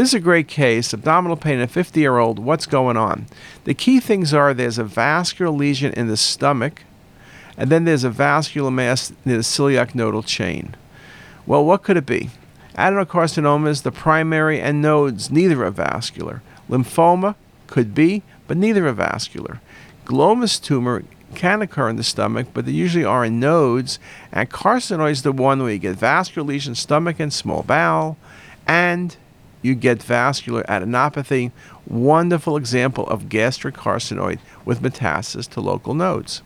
This is a great case. Abdominal pain in a 50 year old. What's going on? The key things are there's a vascular lesion in the stomach, and then there's a vascular mass near the celiac nodal chain. Well, what could it be? Adenocarcinomas, the primary, and nodes, neither are vascular. Lymphoma could be, but neither are vascular. Glomus tumor can occur in the stomach, but they usually are in nodes. And carcinoid is the one where you get vascular lesions, stomach and small bowel, and you get vascular adenopathy. Wonderful example of gastric carcinoid with metastasis to local nodes.